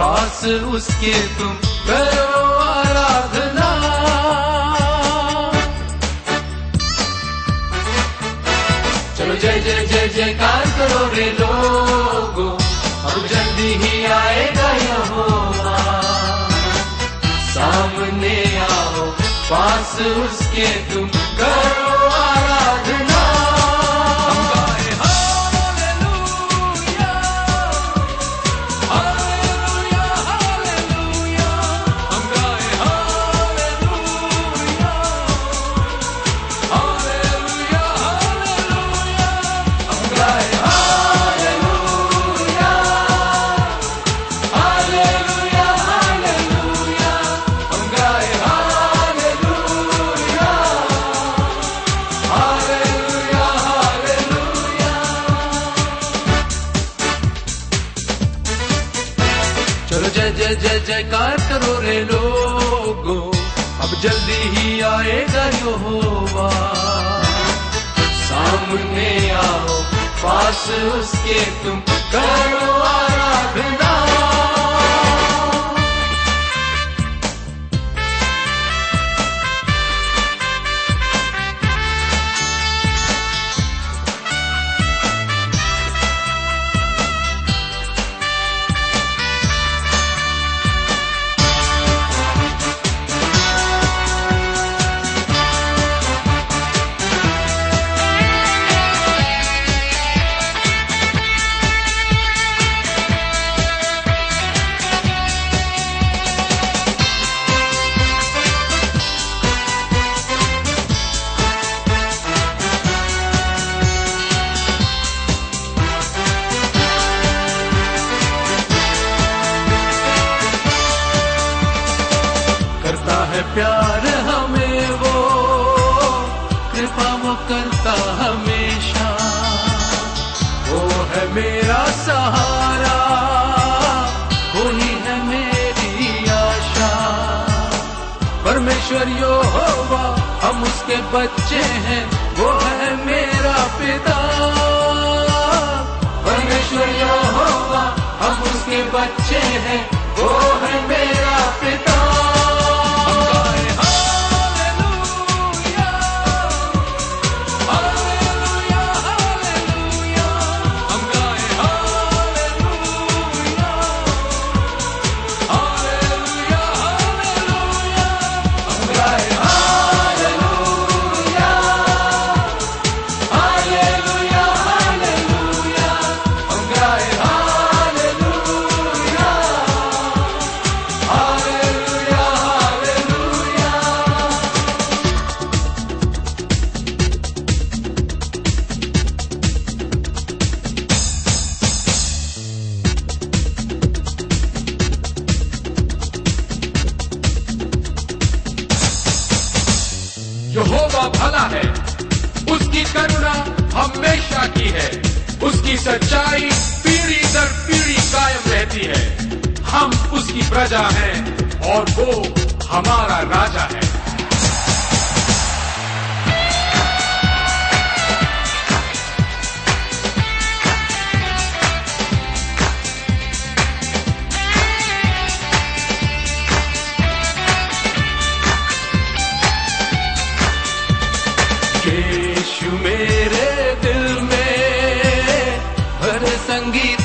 पास उसके तुम करो आराधना। चलो जय जय जय, जयकार करो रे लोगो। अब जल्दी ही आएगा यहोवा सामने आओ, पास उसके तुम करो आराधना। जय जय जय जयकार करो रे लोगो। अब जल्दी ही आएगा यहोवा। सामने आओ, पास उसके तुम। करो आराधना। परमेश्वर यो होवा हम उसके बच्चे हैं, वो है मेरा पिता। परमेश्वर यो होवा हम उसके बच्चे हैं, वो है मेरा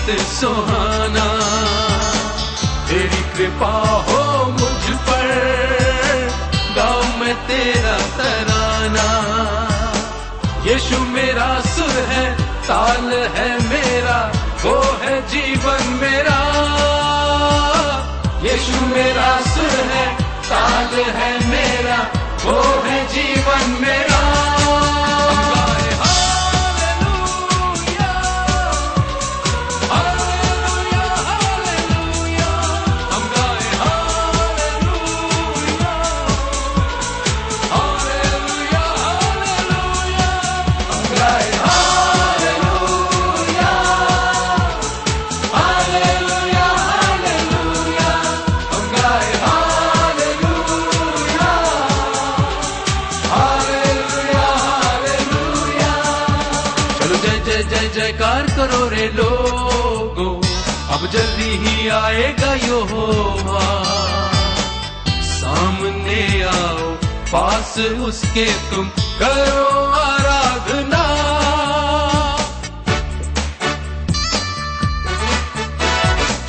वक्त सुहाना। तेरी कृपा हो मुझ पर गाँव में तेरा तराना। यीशु मेरा सुर है, ताल है मेरा, वो है जीवन मेरा। यीशु मेरा सुर है, ताल है मेरा, वो है जीवन मेरा। करो रे लोगो, अब जल्दी ही आएगा यहोवा। सामने आओ, पास उसके तुम करो आराधना।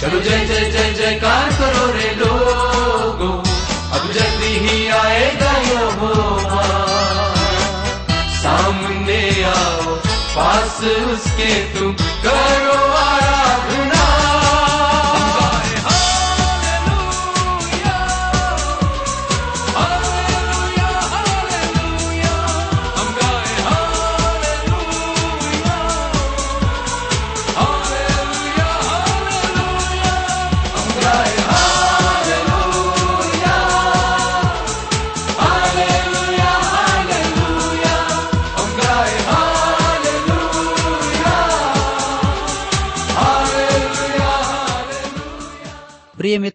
चलो जय जय जय जयकार करो रे लोगो। पास उसके तुम करो आराधना।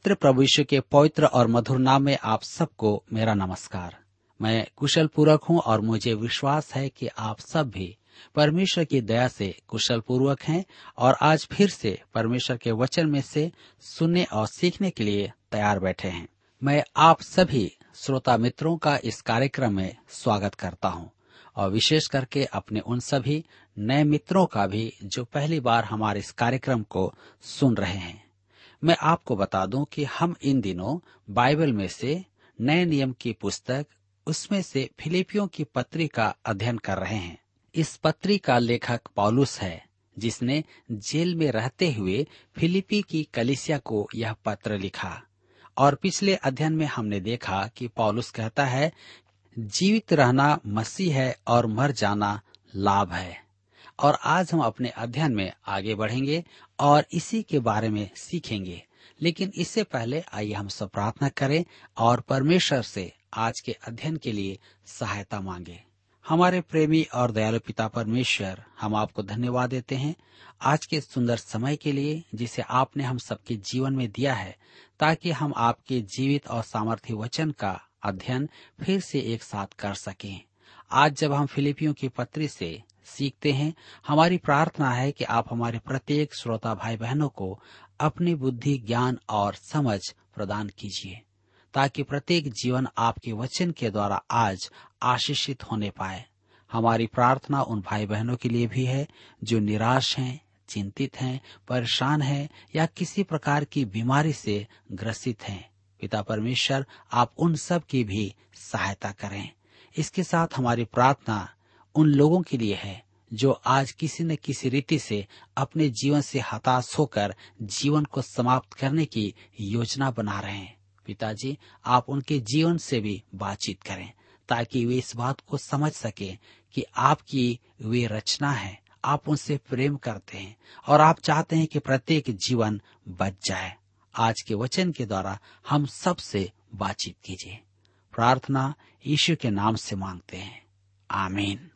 प्रिय मित्र प्रभु के पवित्र और मधुर नाम में आप सबको मेरा नमस्कार। मैं कुशल पूर्वक हूँ और मुझे विश्वास है कि आप सब भी परमेश्वर की दया से कुशल पूर्वक हैं और आज फिर से परमेश्वर के वचन में से सुनने और सीखने के लिए तैयार बैठे हैं। मैं आप सभी श्रोता मित्रों का इस कार्यक्रम में स्वागत करता हूँ और विशेष करके अपने उन सभी नए मित्रों का भी जो पहली बार हमारे इस कार्यक्रम को सुन रहे हैं। मैं आपको बता दूँ कि हम इन दिनों बाइबल में से नए नियम की पुस्तक, उसमें से फिलिपियों की पत्री का अध्ययन कर रहे हैं। इस पत्री का लेखक पौलुस है, जिसने जेल में रहते हुए फिलिपी की कलिसिया को यह पत्र लिखा। और पिछले अध्ययन में हमने देखा कि पॉलुस कहता है, जीवित रहना मसीह है और मर जाना लाभ है। और आज हम अपने अध्ययन में आगे बढ़ेंगे और इसी के बारे में सीखेंगे। लेकिन इससे पहले आइए हम सब प्रार्थना करें और परमेश्वर से आज के अध्ययन के लिए सहायता मांगे। हमारे प्रेमी और दयालु पिता परमेश्वर, हम आपको धन्यवाद देते हैं आज के सुंदर समय के लिए जिसे आपने हम सबके जीवन में दिया है, ताकि हम आपके जीवित और सामर्थ्य वचन का अध्ययन फिर से एक साथ कर सकें। आज जब हम फिलिपियों की पत्री से सीखते हैं। हमारी प्रार्थना है कि आप हमारे प्रत्येक श्रोता भाई बहनों को अपनी बुद्धि, ज्ञान और समझ प्रदान कीजिए, ताकि प्रत्येक जीवन आपके वचन के द्वारा आज आशीषित होने पाए। हमारी प्रार्थना उन भाई बहनों के लिए भी है, जो निराश हैं, चिंतित हैं, परेशान हैं, या किसी प्रकार की बीमारी से ग्रसित हैं। पिता परमेश्वर, आप उन सब की भी सहायता करें। इसके साथ हमारी प्रार्थना उन लोगों के लिए है, जो आज किसी न किसी रीति से अपने जीवन से हताश होकर जीवन को समाप्त करने की योजना बना रहे हैं। पिताजी, आप उनके जीवन से भी बातचीत करें, ताकि वे इस बात को समझ सके कि आपकी वे रचना है। आप उनसे प्रेम करते हैं और आप चाहते हैं कि प्रत्येक जीवन बच जाए। आज के वचन के द्वारा हम सबसे बातचीत कीजिए। प्रार्थना यीशु के नाम से मांगते हैं। आमीन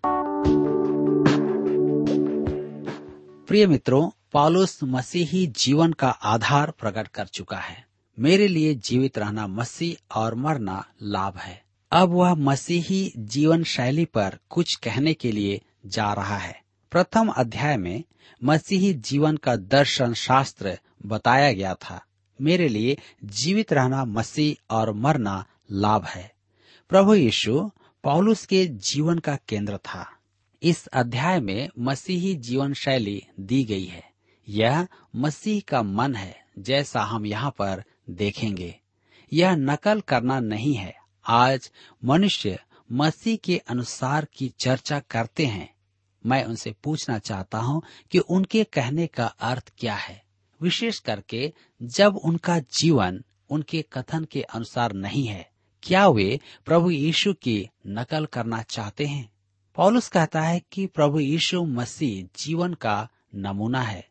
प्रिय मित्रों, पौलुस मसीही जीवन का आधार प्रकट कर चुका है। मेरे लिए जीवित रहना मसीह और मरना लाभ है। अब वह मसीही जीवन शैली पर कुछ कहने के लिए जा रहा है। प्रथम अध्याय में मसीही जीवन का दर्शन शास्त्र बताया गया था। मेरे लिए जीवित रहना मसीह और मरना लाभ है। प्रभु यीशु पौलुस के जीवन का केंद्र था। इस अध्याय में मसीही जीवन शैली दी गई है। यह मसीह का मन है, जैसा हम यहाँ पर देखेंगे। यह नकल करना नहीं है। आज मनुष्य मसीह के अनुसार की चर्चा करते हैं। मैं उनसे पूछना चाहता हूँ कि उनके कहने का अर्थ क्या है। विशेष करके जब उनका जीवन उनके कथन के अनुसार नहीं है क्या वे प्रभु यीशु की नकल करना चाहते हैं? पौलुस कहता है कि प्रभु यीशु मसीह जीवन का नमूना है।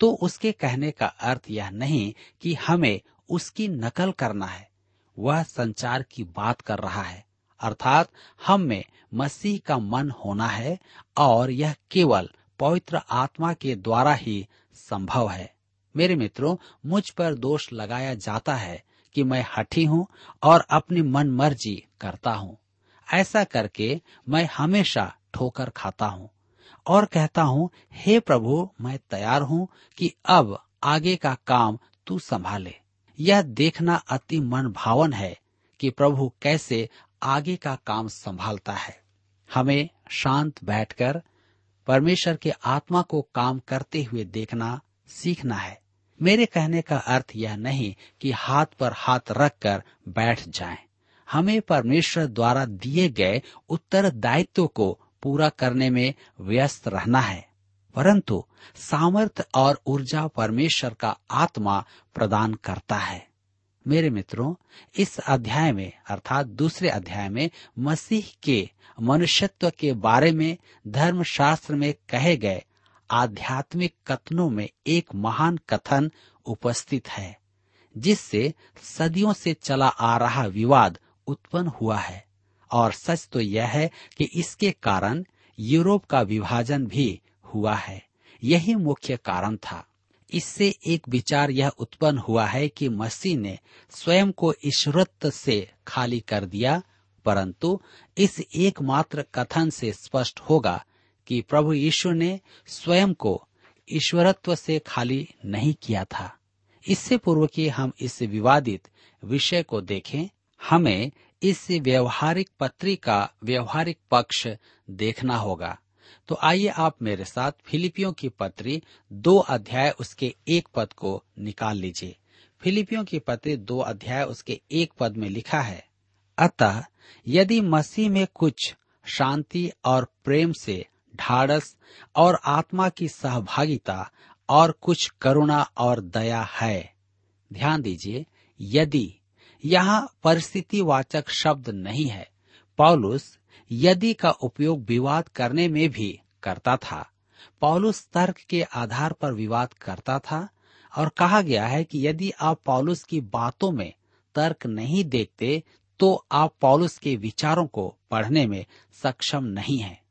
तो उसके कहने का अर्थ यह नहीं कि हमें उसकी नकल करना है। वह संचार की बात कर रहा है। अर्थात हम में मसीह का मन होना है और यह केवल पवित्र आत्मा के द्वारा ही संभव है। मेरे मित्रों, मुझ पर दोष लगाया जाता है कि मैं हठी हूँ और अपनी मन मर्ज़ी करता हूँ। ऐसा करके मैं हमेशा ठोकर खाता हूँ और कहता हूँ, हे प्रभु, मैं तैयार हूँ कि अब आगे का काम तू संभाले। यह देखना अति मन भावन है कि प्रभु कैसे आगे का काम संभालता है। हमें शांत बैठकर परमेश्वर के आत्मा को काम करते हुए देखना, सीखना है। मेरे कहने का अर्थ यह नहीं कि हाथ पर हाथ रखकर बैठ जाएँ। हमें परमेश्वर द्वारा दिए गए उत्तरदायित्व को पूरा करने में व्यस्त रहना है परंतु सामर्थ और ऊर्जा परमेश्वर का आत्मा प्रदान करता है मेरे मित्रों, इस अध्याय में, अर्थात दूसरे अध्याय में, मसीह के मनुष्यत्व के बारे में, धर्मशास्त्र में कहे गए आध्यात्मिक कथनों में एक महान कथन उपस्थित है, जिससे सदियों से चला आ रहा विवाद उत्पन्न हुआ है। और सच तो यह है कि इसके कारण यूरोप का विभाजन भी हुआ है। यही मुख्य कारण था। इससे एक विचार यह उत्पन्न हुआ है कि मसीह ने स्वयं को ईश्वरत्व से खाली कर दिया, परंतु इस एकमात्र कथन से स्पष्ट होगा कि प्रभु यीशु ने स्वयं को ईश्वरत्व से खाली नहीं किया था। इससे पूर्व कि हम इस विवादित विषय को देखें, हमें इस व्यवहारिक पत्री का व्यवहारिक पक्ष देखना होगा। तो आइए आप मेरे साथ फिलिपियों की पत्री दो अध्याय उसके एक पद को निकाल लीजिए। फिलिपियों की पत्री दो अध्याय उसके एक पद में लिखा है, अतः यदि मसीह में कुछ शांति और प्रेम से ढाढ़स और आत्मा की सहभागिता और कुछ करुणा और दया है ध्यान दीजिए, यदि यहाँ परिस्थितिवाचक शब्द नहीं है, पौलुस यदि का उपयोग विवाद करने में भी करता था पौलुस तर्क के आधार पर विवाद करता था और कहा गया है कि यदि आप पौलुस की बातों में तर्क नहीं देखते तो आप पौलुस के विचारों को पढ़ने में सक्षम नहीं हैं।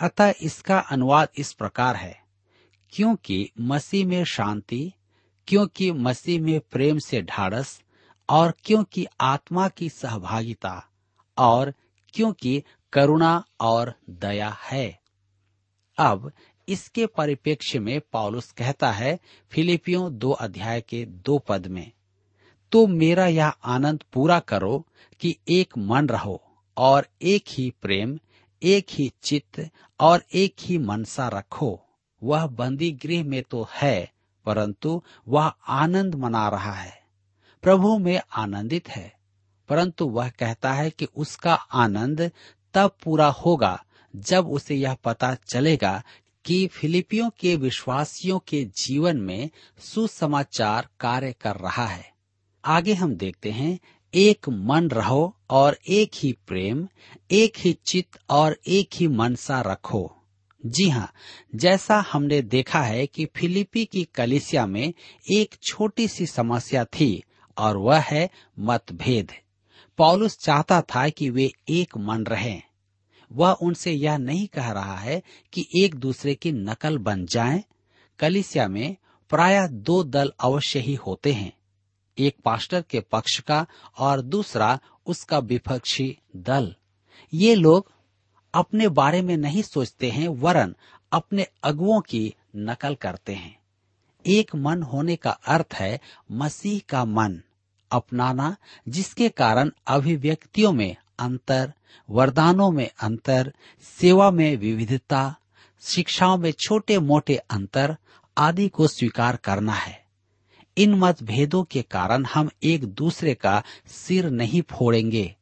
अतः इसका अनुवाद इस प्रकार है। क्योंकि मसीह में शांति, क्योंकि मसीह में प्रेम से ढाढ़स, और क्योंकि आत्मा की सहभागिता, और क्योंकि करुणा और दया है। अब इसके परिप्रेक्ष्य में पॉलुस कहता है, फिलिपियों दो अध्याय के दो पद में तो मेरा यह आनंद पूरा करो कि एक मन रहो और एक ही प्रेम एक ही चित्त और एक ही मनसा रखो। वह बंदी गृह में तो है, परंतु वह आनंद मना रहा है। प्रभु में आनंदित है, परंतु वह कहता है कि उसका आनंद तब पूरा होगा जब उसे यह पता चलेगा कि फिलिपियों के विश्वासियों के जीवन में सुसमाचार कार्य कर रहा है। आगे हम देखते हैं एक मन रहो और एक ही प्रेम, एक ही चित्त और एक ही मनसा रखो। जी हाँ जैसा हमने देखा है कि फिलिपी की कलिसिया में एक छोटी सी समस्या थी और वह है मतभेद। पॉलुस चाहता था कि वे एक मन रहें। वह उनसे यह नहीं कह रहा है कि एक दूसरे की नकल बन जाएँ। कलिसिया में प्राय दो दल अवश्य ही होते हैं। एक पास्टर के पक्ष का और दूसरा उसका विपक्षी दल। ये लोग अपने बारे में नहीं सोचते हैं, वरन अपने अगुओं की नकल करते हैं। एक मन होने का अर्थ है मसीह का मन अपनाना, जिसके कारण अभिव्यक्तियों में अंतर, वरदानों में अंतर, सेवा में विविधता, शिक्षाओं में छोटे मोटे अंतर आदि को स्वीकार करना है। इन मतभेदों के कारण हम एक दूसरे का सिर नहीं फोड़ेंगे।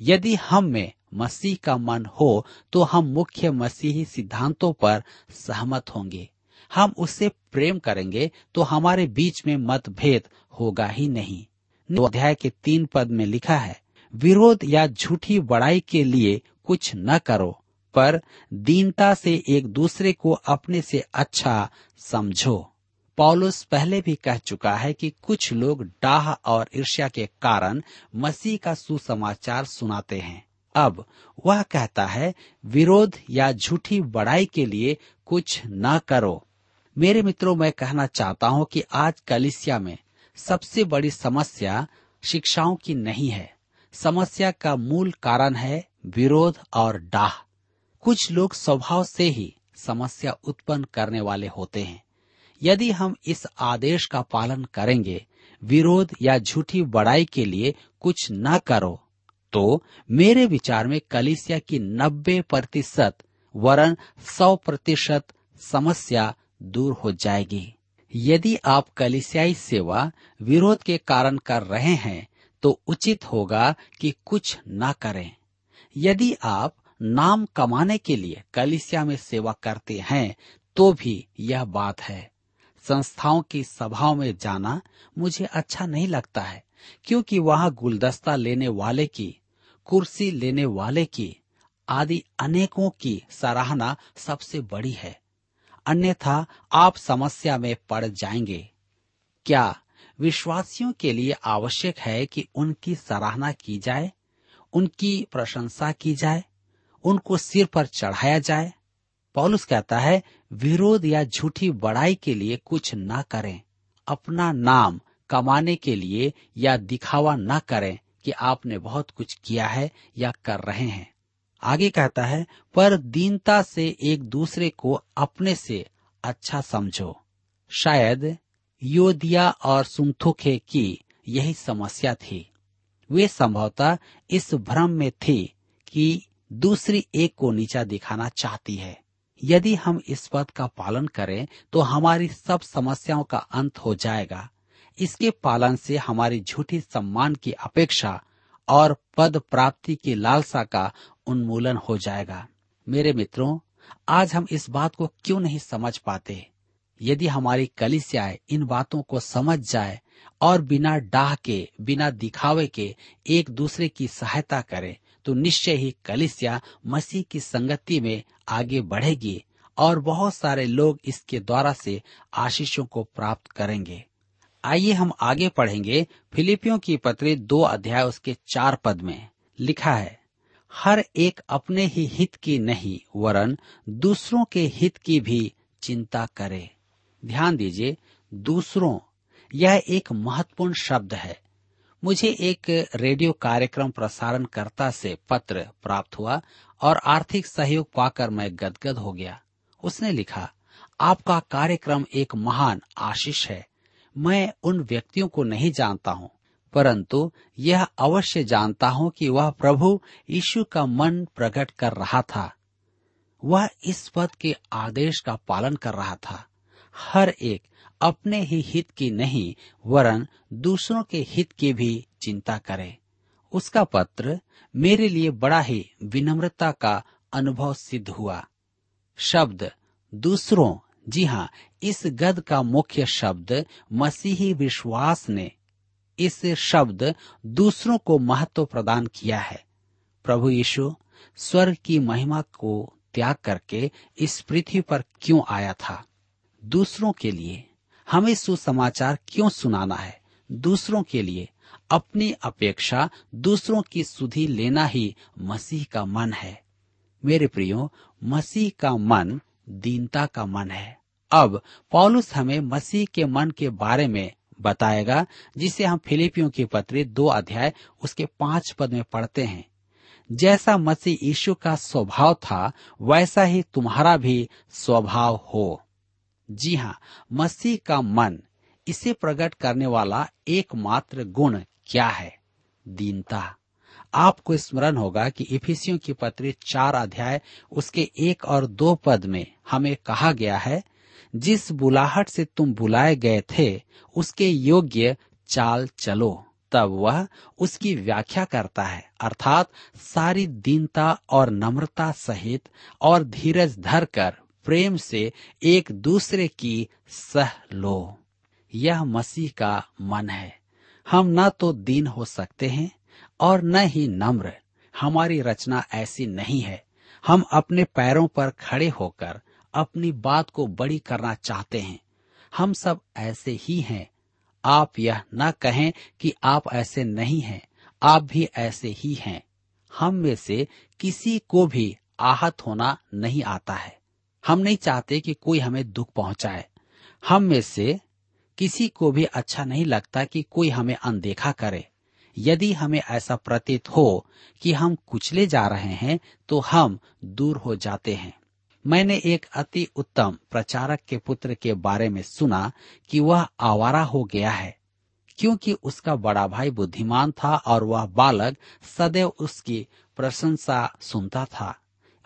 यदि हम में मसीह का मन हो तो हम मुख्य मसीही सिद्धांतों पर सहमत होंगे। हम उससे प्रेम करेंगे तो हमारे बीच में मतभेद होगा ही नहीं। अध्याय के तीन पद में लिखा है, विरोध या झूठी बड़ाई के लिए कुछ न करो, पर दीनता से एक दूसरे को अपने से अच्छा समझो। पौलुस पहले भी कह चुका है कि कुछ लोग डाह और ईर्ष्या के कारण मसीह का सुसमाचार सुनाते हैं। अब वह कहता है, विरोध या झूठी बड़ाई के लिए कुछ न करो। मेरे मित्रों, मैं कहना चाहता हूँ कि आज कलिसिया में सबसे बड़ी समस्या शिक्षाओं की नहीं है। समस्या का मूल कारण है विरोध और डाह। कुछ लोग स्वभाव से ही समस्या उत्पन्न करने वाले होते हैं। यदि हम इस आदेश का पालन करेंगे, विरोध या झूठी बड़ाई के लिए कुछ न करो तो मेरे विचार में कलिसिया की नब्बे प्रतिशत, वरन सौ प्रतिशत समस्या दूर हो जाएगी। यदि आप कलिसियाई सेवा विरोध के कारण कर रहे हैं तो उचित होगा कि कुछ न करें। यदि आप नाम कमाने के लिए कलिसिया में सेवा करते हैं तो भी यह बात है। संस्थाओं की सभाओं में जाना मुझे अच्छा नहीं लगता है, क्योंकि वहाँ गुलदस्ता लेने वाले की, कुर्सी लेने वाले की, आदि अनेकों की सराहना सबसे बड़ी है। अन्यथा आप समस्या में पड़ जाएँगे। क्या विश्वासियों के लिए आवश्यक है कि उनकी सराहना की जाए, उनकी प्रशंसा की जाए, उनको सिर पर चढ़ाया जाए? पौलुस कहता है, विरोध या झूठी बड़ाई के लिए कुछ न करें। अपना नाम कमाने के लिए या दिखावा न करें कि आपने बहुत कुछ किया है या कर रहे हैं। आगे कहता है, पर दीनता से एक दूसरे को अपने से अच्छा समझो। शायद योदिया और सुंथुखे की यही समस्या थी। वे संभवतः इस भ्रम में थी कि दूसरी एक को नीचा दिखाना चाहती है। यदि हम इस पद का पालन करें तो हमारी सब समस्याओं का अंत हो जाएगा। इसके पालन से हमारी झूठी सम्मान की अपेक्षा और पद प्राप्ति की लालसा का उन्मूलन हो जाएगा। मेरे मित्रों, आज हम इस बात को क्यों नहीं समझ पाते? यदि हमारी कलिसियाएँ इन बातों को समझ जाए और बिना डाह के, बिना दिखावे के एक दूसरे की सहायता करे तो निश्चय ही कलिसिया मसीह की संगति में आगे बढ़ेगी और बहुत सारे लोग इसके द्वारा से आशीषों को प्राप्त करेंगे। आइए हम आगे पढ़ेंगे फिलिपियों की पत्री दो अध्याय उसके चार पद में। लिखा है, हर एक अपने ही हित की नहीं, वरन दूसरों के हित की भी चिंता करे। ध्यान दीजिए, दूसरों, यह एक महत्वपूर्ण शब्द है। मुझे एक रेडियो कार्यक्रम प्रसारणकर्ता से पत्र प्राप्त हुआ और आर्थिक सहयोग पाकर मैं गदगद हो गया। उसने लिखा, आपका कार्यक्रम एक महान आशीष है। मैं उन व्यक्तियों को नहीं जानता हूँ, परंतु यह अवश्य जानता हूँ कि वह प्रभु यीशु का मन प्रकट कर रहा था। वह इस पद के आदेश का पालन कर रहा था। हर एक अपने ही हित की नहीं, वरन दूसरों के हित की भी चिंता करे। उसका पत्र मेरे लिए बड़ा ही विनम्रता का अनुभव सिद्ध हुआ। शब्द, दूसरों, जी हाँ इस गद का मुख्य शब्द मसीही विश्वास ने इस शब्द दूसरों को महत्व प्रदान किया है। प्रभु यीशु, स्वर्ग की महिमा को त्याग करके इस पृथ्वी पर क्यों आया था? दूसरों के लिए हमें सुसमाचार क्यों सुनाना है? दूसरों के लिए अपनी अपेक्षा दूसरों की सुधि लेना ही मसीह का मन है। मेरे प्रियो, मसीह का मन दीनता का मन है। अब पॉलुस हमें मसीह के मन के बारे में बताएगा, जिसे हम फिलिपियों की पत्री दो अध्याय, उसके पाँच पद में पढ़ते हैं। जैसा मसीह यीशु का स्वभाव था, वैसा ही तुम्हारा भी स्वभाव हो। जी हाँ मसीह का मन, इसे प्रकट करने वाला एकमात्र गुण क्या है? दीनता। आपको स्मरण होगा कि इफिसियों की पत्री चार अध्याय, उसके एक और दो पद में हमें कहा गया है, जिस बुलाहट से तुम बुलाए गए थे, उसके योग्य चाल चलो। तब वह उसकी व्याख्या करता है, अर्थात सारी दीनता और नम्रता सहित और धीरज धरकर प्रेम से एक दूसरे की सह लो। यह मसीह का मन है। हम न तो दीन हो सकते हैं और न ही नम्र। हमारी रचना ऐसी नहीं है। हम अपने पैरों पर खड़े होकर अपनी बात को बड़ी करना चाहते हैं। हम सब ऐसे ही हैं। आप यह न कहें कि आप ऐसे नहीं हैं। आप भी ऐसे ही हैं। हम में से किसी को भी आहत होना नहीं आता है। हम नहीं चाहते कि कोई हमें दुख पहुँचाए। हम में से किसी को भी अच्छा नहीं लगता कि कोई हमें अनदेखा करे। यदि हमें ऐसा प्रतीत हो कि हम कुचले जा रहे हैं तो हम दूर हो जाते हैं। मैंने एक अति उत्तम प्रचारक के पुत्र के बारे में सुना कि वह आवारा हो गया है, क्योंकि उसका बड़ा भाई बुद्धिमान था और वह बालक सदैव उसकी प्रशंसा सुनता था।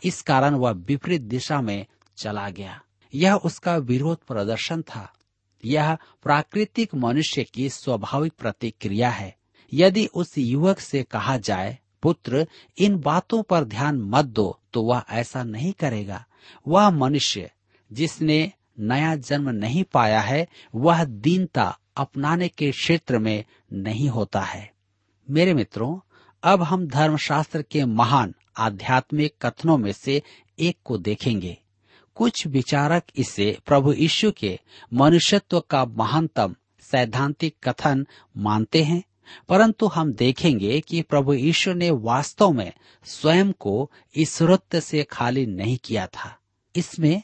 इस कारण वह विपरीत दिशा में चला गया। यह उसका विरोध प्रदर्शन था। यह प्राकृतिक मनुष्य की स्वाभाविक प्रतिक्रिया है। यदि उस युवक से कहा जाए, पुत्र, इन बातों पर ध्यान मत दो तो वह ऐसा नहीं करेगा। वह मनुष्य, जिसने नया जन्म नहीं पाया है, वह दीनता अपनाने के क्षेत्र में नहीं होता है। मेरे मित्रों, अब हम धर्मशास्त्र के महान आध्यात्मिक कथनों में से एक को देखेंगे। कुछ विचारक इसे प्रभु यीशु के मनुष्यत्व का महानतम सैद्धांतिक कथन मानते हैं, परंतु हम देखेंगे कि प्रभु यीशु ने वास्तव में स्वयं को इस वृत्त से खाली नहीं किया था। इसमें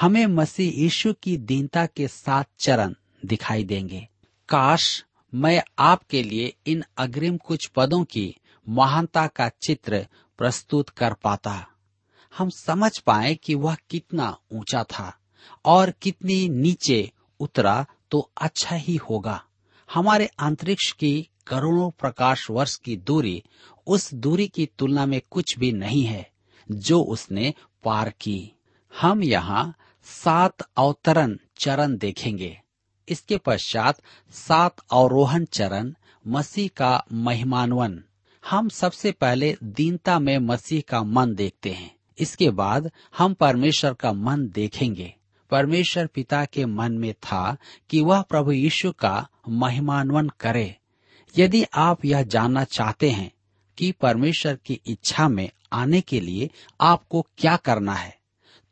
हमें मसीह यीशु की दीनता के सात चरण दिखाई देंगे। काश मैं आपके लिए इन अग्रिम कुछ पदों की महानता का चित्र प्रस्तुत कर पाता। हम समझ पाए कि वह कितना ऊँचा था और कितनी नीचे उतरा तो अच्छा ही होगा। हमारे अंतरिक्ष की करोड़ों प्रकाश वर्ष की दूरी उस दूरी की तुलना में कुछ भी नहीं है, जो उसने पार की। हम यहाँ सात अवतरण चरण देखेंगे। इसके पश्चात सात अवरोहण चरण, मसीह का महिमानवन। हम सबसे पहले दीनता में मसीह का मन देखते हैं। इसके बाद हम परमेश्वर का मन देखेंगे। परमेश्वर पिता के मन में था कि वह प्रभु यीशु का महिमान्वन करे। यदि आप यह जानना चाहते हैं कि परमेश्वर की इच्छा में आने के लिए आपको क्या करना है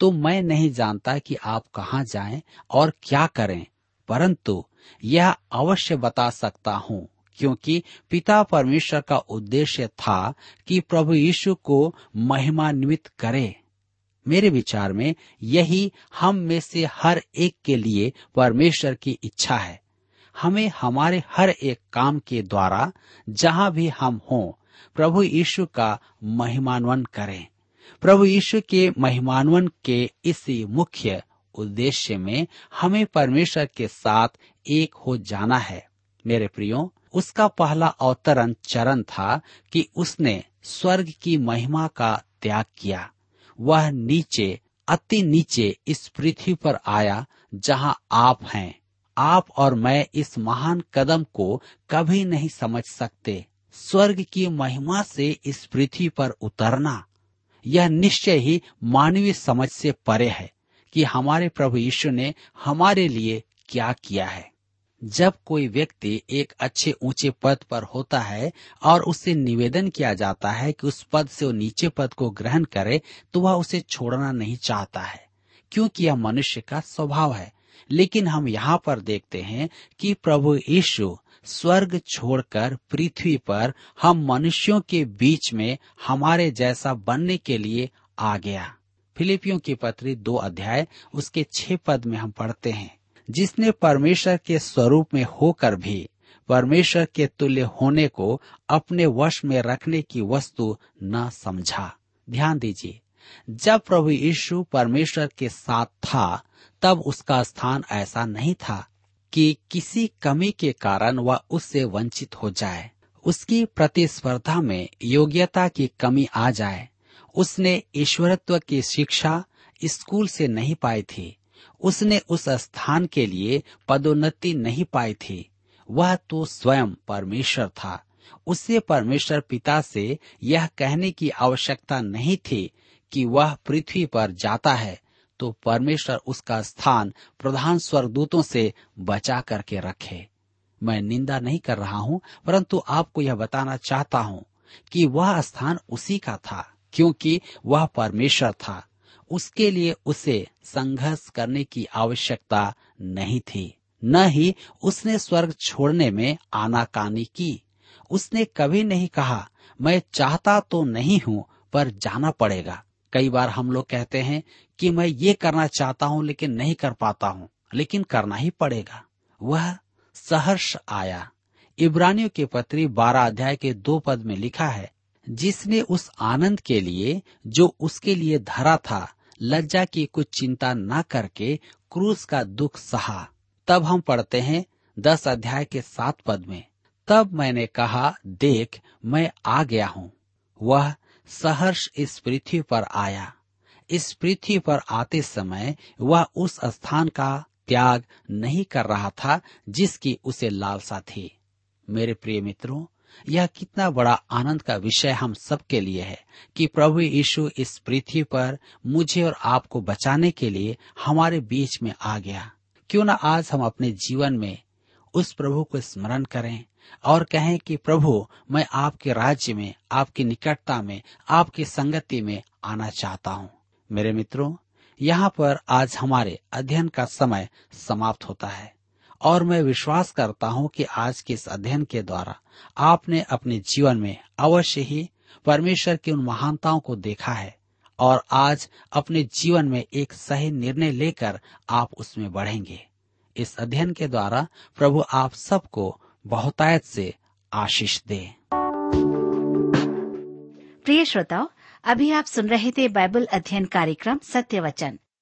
तो मैं नहीं जानता कि आप कहाँ जाएँ और क्या करें, परंतु यह अवश्य बता सकता हूँ। क्योंकि पिता परमेश्वर का उद्देश्य था कि प्रभु यीशु को महिमान्वित करे। मेरे विचार में यही हम में से हर एक के लिए परमेश्वर की इच्छा है। हमें हमारे हर एक काम के द्वारा जहाँ भी हम हों, प्रभु यीशु का महिमान्वन करें। प्रभु यीशु के महिमान्वन के इसी मुख्य उद्देश्य में हमें परमेश्वर के साथ एक हो जाना है। मेरे प्रियो उसका पहला अवतरण चरण था कि उसने स्वर्ग की महिमा का त्याग किया। वह नीचे, अति नीचे इस पृथ्वी पर आया, जहाँ आप हैं। आप और मैं इस महान कदम को कभी नहीं समझ सकते। स्वर्ग की महिमा से इस पृथ्वी पर उतरना, यह निश्चय ही मानवीय समझ से परे है कि हमारे प्रभु यीशु ने हमारे लिए क्या किया है। जब कोई व्यक्ति एक अच्छे ऊँचे पद पर होता है और उससे निवेदन किया जाता है कि उस पद से वो नीचे पद को ग्रहण करे तो वह उसे छोड़ना नहीं चाहता है, क्योंकि यह मनुष्य का स्वभाव है। लेकिन हम यहाँ पर देखते हैं कि प्रभु यीशु स्वर्ग छोड़कर पृथ्वी पर हम मनुष्यों के बीच में हमारे जैसा बनने के लिए आ गया। फिलिपियों की पत्री दो अध्याय, उसके छह पद में हम पढ़ते हैं। जिसने परमेश्वर के स्वरूप में होकर भी परमेश्वर के तुल्य होने को अपने वश में रखने की वस्तु न समझा। ध्यान दीजिए, जब प्रभु यीशु परमेश्वर के साथ था, तब उसका स्थान ऐसा नहीं था कि किसी कमी के कारण वह उससे वंचित हो जाए। उसकी प्रतिस्पर्धा में योग्यता की कमी आ जाए। उसने ईश्वरत्व की शिक्षा स्कूल से नहीं पाई थी। उसने उस स्थान के लिए पदोन्नति नहीं पाई थी। वह तो स्वयं परमेश्वर था। उसे परमेश्वर पिता से यह कहने की आवश्यकता नहीं थी कि वह पृथ्वी पर जाता है तो परमेश्वर उसका स्थान प्रधान स्वर्गदूतों से बचा करके रखे। मैं निंदा नहीं कर रहा हूँ, परंतु आपको यह बताना चाहता हूँ कि वह स्थान उसी का था, क्योंकि वह परमेश्वर था। उसके लिए उसे संघर्ष करने की आवश्यकता नहीं थी। न ही उसने स्वर्ग छोड़ने में आनाकानी की। उसने कभी नहीं कहा, मैं चाहता तो नहीं हूँ, पर जाना पड़ेगा। कई बार हम लोग कहते हैं कि मैं ये करना चाहता हूँ, लेकिन नहीं कर पाता हूँ, लेकिन करना ही पड़ेगा। वह सहर्ष आया। इब्रानियों के पत्री बारह अध्याय के दो पद में लिखा है, जिसने उस आनंद के लिए, जो उसके लिए धरा था लज्जा की कुछ चिंता न करके क्रूस का दुख सहा। तब हम पढ़ते हैं दस अध्याय के सात पद में। तब मैंने कहा, देख, मैं आ गया हूँ। वह सहर्ष इस पृथ्वी पर आया। इस पृथ्वी पर आते समय वह उस स्थान का त्याग नहीं कर रहा था जिसकी उसे लालसा थी। मेरे प्रिय मित्रों यह कितना बड़ा आनंद का विषय हम सबके लिए है कि प्रभु यीशु इस पृथ्वी पर मुझे और आपको बचाने के लिए हमारे बीच में आ गया। क्यों न आज हम अपने जीवन में उस प्रभु को स्मरण करें और कहें कि, प्रभु, मैं आपके राज्य में, आपकी निकटता में, आपकी संगति में आना चाहता हूँ। मेरे मित्रों, यहाँ पर आज हमारे अध्ययन का समय समाप्त होता है। और मैं विश्वास करता हूँ कि आज के इस अध्ययन के द्वारा आपने अपने जीवन में अवश्य ही परमेश्वर की उन महानताओं को देखा है और आज अपने जीवन में एक सही निर्णय लेकर आप उसमें बढ़ेंगे। इस अध्ययन के द्वारा प्रभु आप सबको बहुतायत से आशीष दे। प्रिय श्रोताओ, अभी आप सुन रहे थे बाइबल अध्ययन कार्यक्रम सत्य वचन।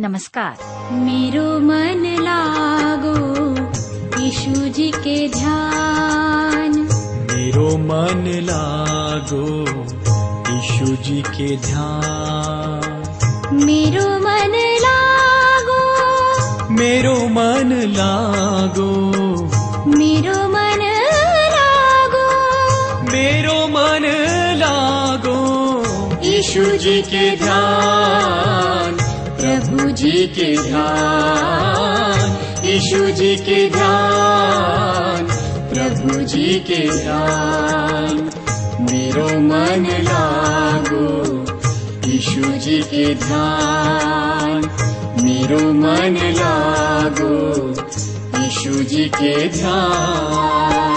नमस्कार। मेरो मन लागो यीशु जी के ध्यान। मेरो मन लागो यीशु जी के ध्यान। मेरो मन लागो। मेरो मन लागो। मेरो मन लागो। मेरो मन लागो यीशु जी के ध्यान। प्रभु जी के ध्यान यीशु जी के ध्यान प्रभु जी के ध्यान। मेरो मन लागो यीशु जी के ध्यान। मेरो मन लागो यीशु जी के ध्यान